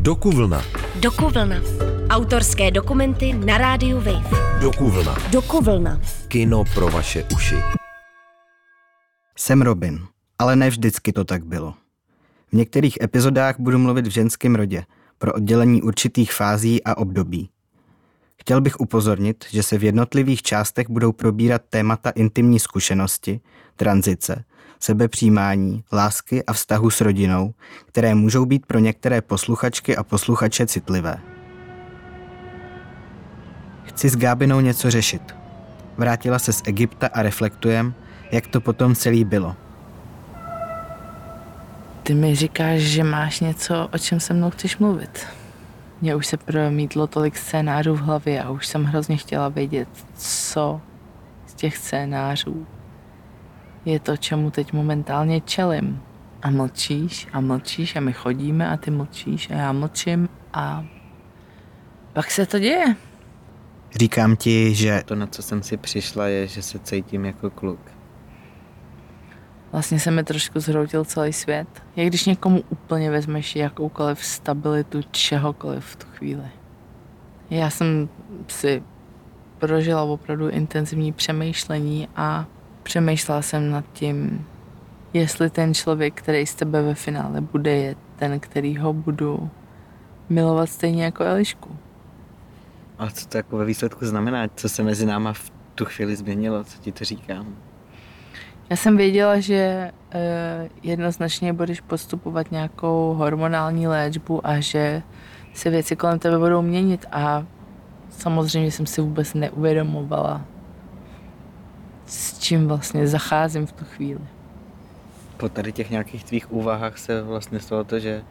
Dokuvlna. Dokuvlna. Autorské dokumenty na rádiu Wave. Dokuvlna. Dokuvlna. Kino pro vaše uši. Jsem Robin, ale ne vždycky to tak bylo. V některých epizodách budu mluvit v ženském rodě, pro oddělení určitých fází a období. Chtěl bych upozornit, že se v jednotlivých částech budou probírat témata intimní zkušenosti, tranzice, sebepřijímání, lásky a vztahu s rodinou, které můžou být pro některé posluchačky a posluchače citlivé. Chci s Gábinou něco řešit. Vrátila se z Egypta a reflektujem, jak to potom celý bylo. Ty mi říkáš, že máš něco, o čem se mnou chceš mluvit. Mně už se promítlo tolik scénářů v hlavě a už jsem hrozně chtěla vědět, co z těch scénářů je to, čemu teď momentálně čelím. A mlčíš a mlčíš a my chodíme a ty mlčíš a já mlčím a pak se to děje. Říkám ti, že To, na co jsem si přišla, je, že se cítím jako kluk. Vlastně se mi trošku zhroutil celý svět. Jak když někomu úplně vezmeš jakoukoliv stabilitu čehokoliv v tu chvíli. Já jsem si prožila opravdu intenzivní přemýšlení a přemýšlela jsem nad tím, jestli ten člověk, který z tebe ve finále bude, je ten, který ho budu milovat stejně jako Elišku. A co to jako ve výsledku znamená? Co se mezi náma v tu chvíli změnilo? Co ti to říkám? Já jsem věděla, že eh, jednoznačně budeš postupovat nějakou hormonální léčbu a že se věci kolem tebe budou měnit a samozřejmě jsem si vůbec neuvědomovala, s čím vlastně zacházím v tu chvíli. Po tady těch nějakých tvých úvahách se vlastně stalo to, že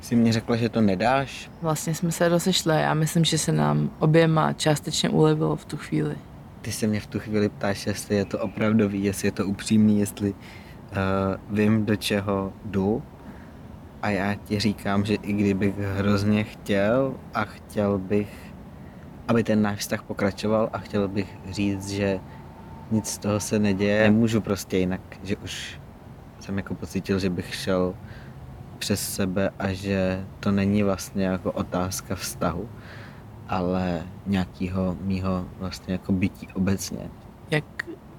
si mě řekla, že to nedáš. Vlastně jsme se rozešli a já myslím, že se nám oběma částečně ulevilo v tu chvíli. Ty se mě v tu chvíli ptáš, jestli je to opravdový, jestli je to upřímný, jestli uh, vím, do čeho jdu. A já ti říkám, že i kdybych hrozně chtěl a chtěl bych, aby ten náš vztah pokračoval a chtěl bych říct, že nic z toho se neděje, nemůžu prostě jinak, že už jsem jako pocítil, že bych šel přes sebe a že to není vlastně jako otázka vztahu, ale nějakého mýho vlastně jako bytí obecně. Jak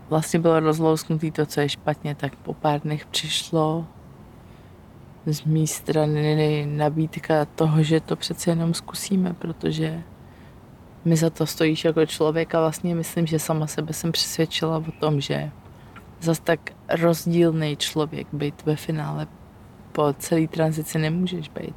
vlastně bylo rozlousknutý to, co je špatně, tak po pár dnech přišlo z mé strany nabídka toho, že to přece jenom zkusíme, protože mi za to stojíš jako člověk a vlastně myslím, že sama sebe jsem přesvědčila o tom, že zas tak rozdílný člověk být ve finále po celé tranzici nemůžeš být.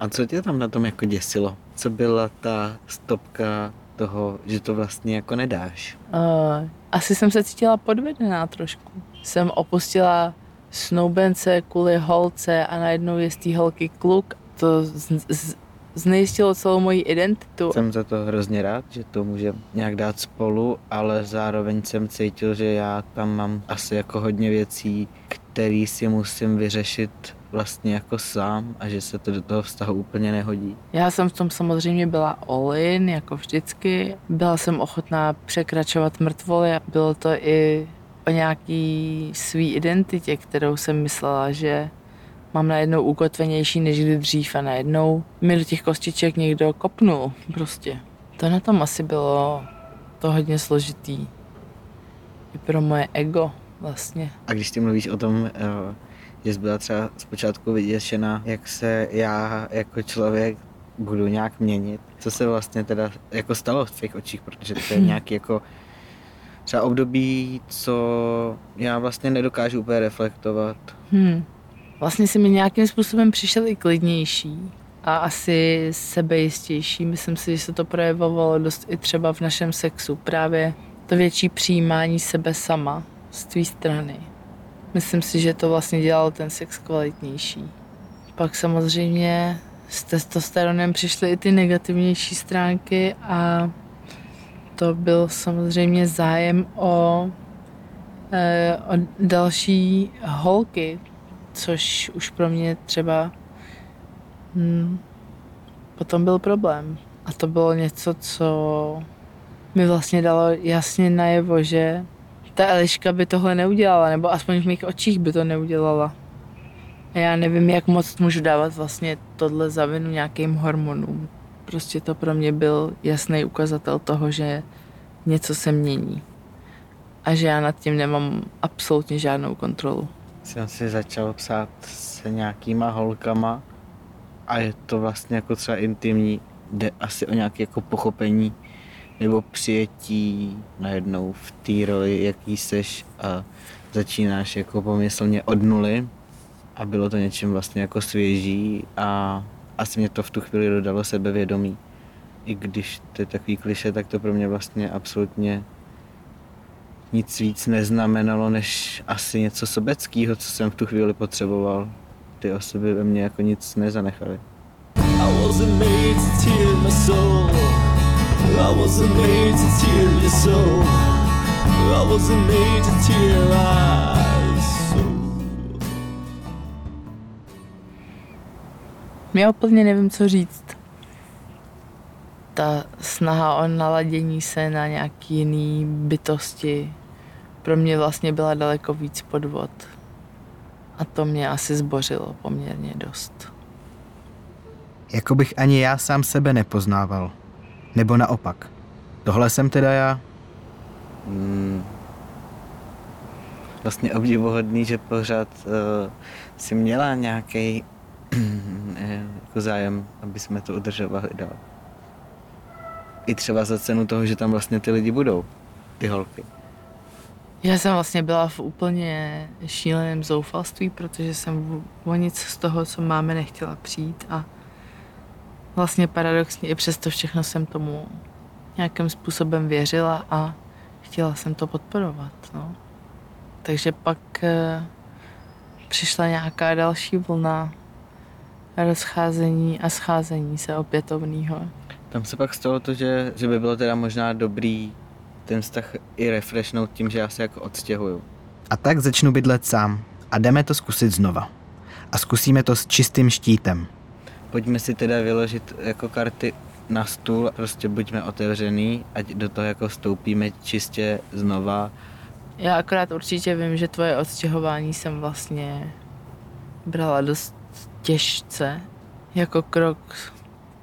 A co tě tam na tom jako děsilo? Co byla ta stopka toho, že to vlastně jako nedáš? Uh, asi jsem se cítila podvedená trošku. Jsem opustila snoubence kvůli holce a najednou je z té holky kluk. To z, z, znejistilo celou moji identitu. Jsem za to hrozně rád, že to můžeme nějak dát spolu, ale zároveň jsem cítil, že já tam mám asi jako hodně věcí, které si musím vyřešit vlastně jako sám a že se to do toho vztahu úplně nehodí. Já jsem v tom samozřejmě byla all in, jako vždycky. Byla jsem ochotná překračovat mrtvoly a bylo to i o nějaký svý identitě, kterou jsem myslela, že mám najednou ukotvenější než kdy dřív a najednou mi do těch kostiček někdo kopnul prostě. To na tom asi bylo to hodně složitý. I pro moje ego vlastně. A když ty mluvíš o tom, eh, že jsi byla třeba zpočátku vyděšená, jak se já jako člověk budu nějak měnit, co se vlastně teda jako stalo v tvých očích, protože to je nějaký jako třeba období, co já vlastně nedokážu úplně reflektovat. Hmm. Vlastně si mi nějakým způsobem přišel i klidnější a asi sebejistější. Myslím si, že se to projevovalo dost i třeba v našem sexu. Právě to větší přijímání sebe sama z tvý strany. Myslím si, že to vlastně dělalo ten sex kvalitnější. Pak samozřejmě s testosteronem přišly i ty negativnější stránky a to byl samozřejmě zájem o, e, o další holky, což už pro mě třeba hm, potom byl problém. A to bylo něco, co mi vlastně dalo jasně najevo, že ta Eliška by tohle neudělala, nebo aspoň v mých očích by to neudělala. Já nevím, jak moc můžu dávat vlastně tohle za vinu nějakým hormonům. Prostě to pro mě byl jasný ukazatel toho, že něco se mění. A že já nad tím nemám absolutně žádnou kontrolu. Jsem si začal psát se nějakýma holkama a je to vlastně jako třeba intimní, jde asi o nějaké jako pochopení nebo přijetí najednou v té roli, jaký seš a začínáš jako pomyslně od nuly a bylo to něčím vlastně jako svěží a asi mě to v tu chvíli dodalo sebevědomí. I když to je takový kliše, tak to pro mě vlastně absolutně nic víc neznamenalo, než asi něco sobeckého, co jsem v tu chvíli potřeboval. Ty osoby ve mně jako nic nezanechaly. I wasn't made to tear my soul. I wasn't made to tear your soul. I wasn't made to tear my soul. Já úplně nevím, co říct. Ta snaha o naladění se na nějaký jiný bytosti pro mě vlastně byla daleko víc podvod. A to mě asi zbořilo poměrně dost. Jako bych ani já sám sebe nepoznával. Nebo naopak. Tohle jsem teda já. Mm. Vlastně obdivuhodný, že pořád uh, si měla nějaký jako zájem, aby jsme to udržovali dál. I třeba za cenu toho, že tam vlastně ty lidi budou, ty holky. Já jsem vlastně byla v úplně šíleném zoufalství, protože jsem o nic z toho, co máme, nechtěla přijít a vlastně paradoxně i přesto všechno jsem tomu nějakým způsobem věřila a chtěla jsem to podporovat. No. Takže pak e, přišla nějaká další vlna rozcházení a scházení se opětovného. Tam se pak stalo to, že, že by bylo teda možná dobrý ten vztah i refreshnout tím, že já se jako odstěhuju. A tak začnu bydlet sám a jdeme to zkusit znova. A zkusíme to s čistým štítem. Pojďme si teda vyložit jako karty na stůl, prostě buďme otevřený, ať do toho jako vstoupíme čistě znova. Já akorát určitě vím, že tvoje odstěhování jsem vlastně brala dost těžce, jako krok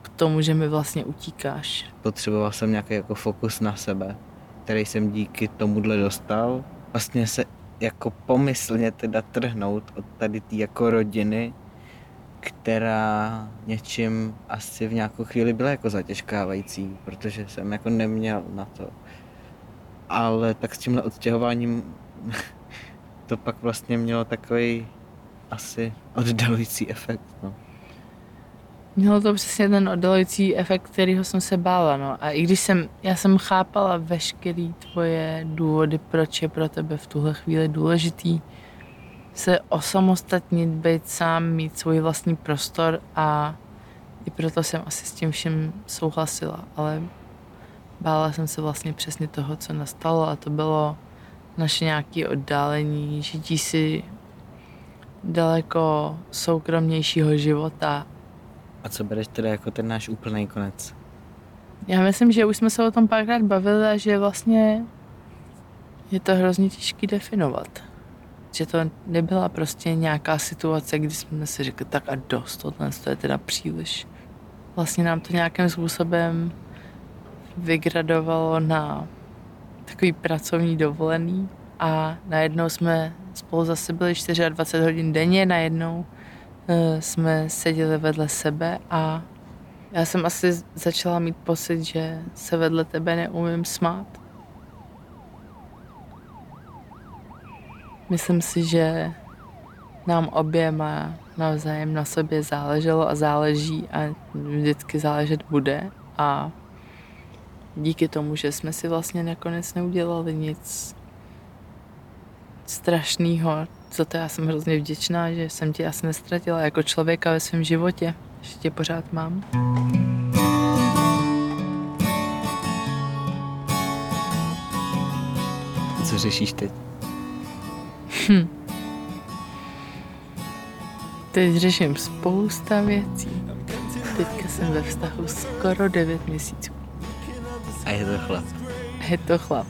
k tomu, že mi vlastně utíkáš. Potřeboval jsem nějaký jako fokus na sebe, který jsem díky tomuhle dostal. Vlastně se jako pomyslně teda trhnout od tady té jako rodiny, která něčím asi v nějakou chvíli byla jako zatěžkávající, protože jsem jako neměl na to. Ale tak s tímhle odstěhováním to pak vlastně mělo takový asi oddalující efekt. No. Mělo to přesně ten oddalující efekt, kterýho jsem se bála. No. A i když jsem, já jsem chápala veškerý tvoje důvody, proč je pro tebe v tuhle chvíli důležitý se osamostatnit, být sám, mít svůj vlastní prostor a i proto jsem asi s tím vším souhlasila, ale bála jsem se vlastně přesně toho, co nastalo a to bylo naše nějaké oddálení, žití si daleko soukromnějšího života. A co bereš teda jako ten náš úplný konec? Já myslím, že už jsme se o tom párkrát bavili a že vlastně je to hrozně těžký definovat. Že to nebyla prostě nějaká situace, kdy jsme si řekli, tak a dost, tohle to je teda příliš. Vlastně nám to nějakým způsobem vygradovalo na takový pracovní dovolený a najednou jsme spolu zase byli 24 hodin denně, najednou uh, jsme seděli vedle sebe a já jsem asi začala mít pocit, že se vedle tebe neumím smát. Myslím si, že nám oběma navzájem na sobě záleželo a záleží a vždycky záležet bude a díky tomu, že jsme si vlastně nakonec neudělali nic strašného, za to já jsem hrozně vděčná, že jsem tě asi nestratila jako člověka ve svém životě, že tě pořád mám. Co řešíš teď? Teď řeším spousta věcí. Teďka jsem ve vztahu skoro 9 měsíců. A je to chlap. Je to chlap.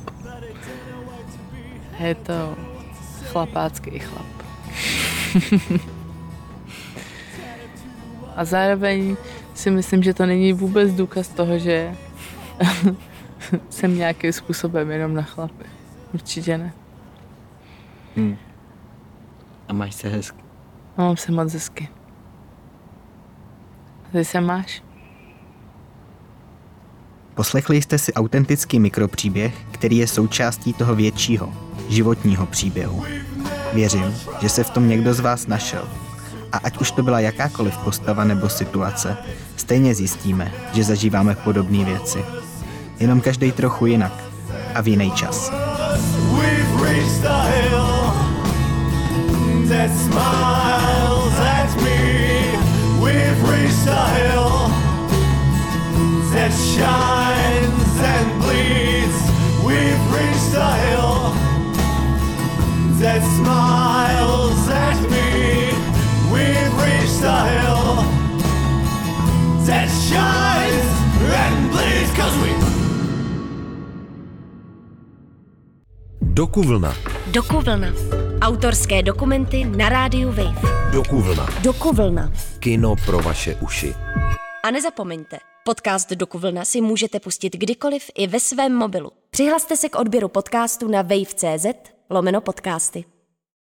Je to chlapácký chlap. A zároveň si myslím, že to není vůbec důkaz toho, že jsem nějakým způsobem jenom na chlapy. Určitě ne. Hmm. A máš se hezky. A mám se moc hezky. Ty se máš? Poslechli jste si autentický mikropříběh, který je součástí toho většího, životního příběhu. Věřím, že se v tom někdo z vás našel. A ať už to byla jakákoliv postava nebo situace, stejně zjistíme, že zažíváme podobné věci. Jenom každý trochu jinak a v jiný čas. We've reached the hill Dokuvlna. Dokuvlna. Autorské dokumenty na rádiu Wave. Dokuvlna. Dokuvlna. Kino pro vaše uši. A nezapomeňte, podcast Dokuvlna si můžete pustit kdykoliv i ve svém mobilu. Přihlaste se k odběru podcastu na wave.cz lomeno podcasty.